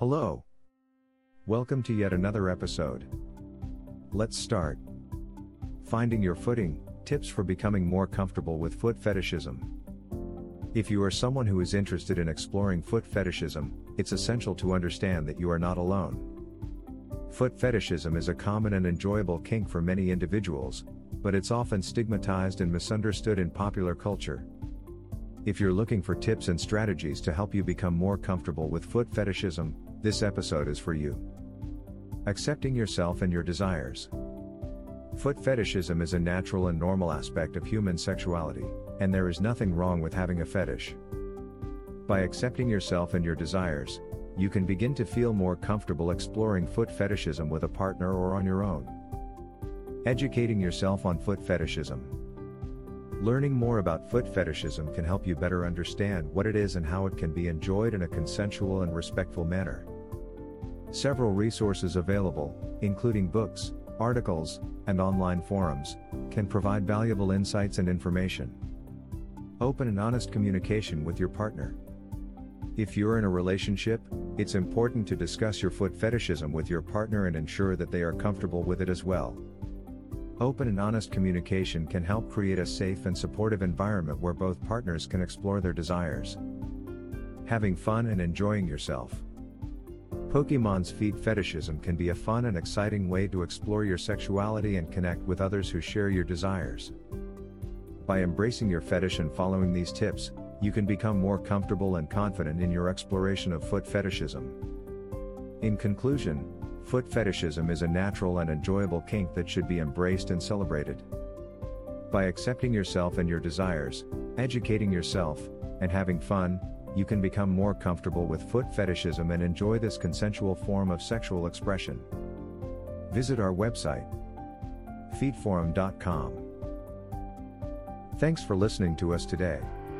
Hello. Welcome to yet another episode. Let's start. Finding your footing tips for becoming more comfortable with foot fetishism. If you are someone who is interested in exploring foot fetishism, it's essential to understand that you are not alone. Foot fetishism is a common and enjoyable kink for many individuals, but it's often stigmatized and misunderstood in popular culture. If you're looking for tips and strategies to help you become more comfortable with foot fetishism, this episode is for you. Accepting yourself and your desires. Foot fetishism is a natural and normal aspect of human sexuality, and there is nothing wrong with having a fetish. By accepting yourself and your desires, you can begin to feel more comfortable exploring foot fetishism with a partner or on your own. Educating yourself on foot fetishism. Learning more about foot fetishism can help you better understand what it is and how it can be enjoyed in a consensual and respectful manner. Several resources available, including books, articles, and online forums, can provide valuable insights and information. Open and honest communication with your partner. If you're in a relationship, it's important to discuss your foot fetishism with your partner and ensure that they are comfortable with it as well. Open and honest communication can help create a safe and supportive environment where both partners can explore their desires. Having fun and enjoying yourself. Pokimane's feet fetishism can be a fun and exciting way to explore your sexuality and connect with others who share your desires. By embracing your fetish and following these tips, you can become more comfortable and confident in your exploration of foot fetishism. In conclusion, Foot fetishism is a natural and enjoyable kink that should be embraced and celebrated. By accepting yourself and your desires, educating yourself, and having fun, you can become more comfortable with foot fetishism and enjoy this consensual form of sexual expression. Visit our website, feetforum.com. Thanks for listening to us today.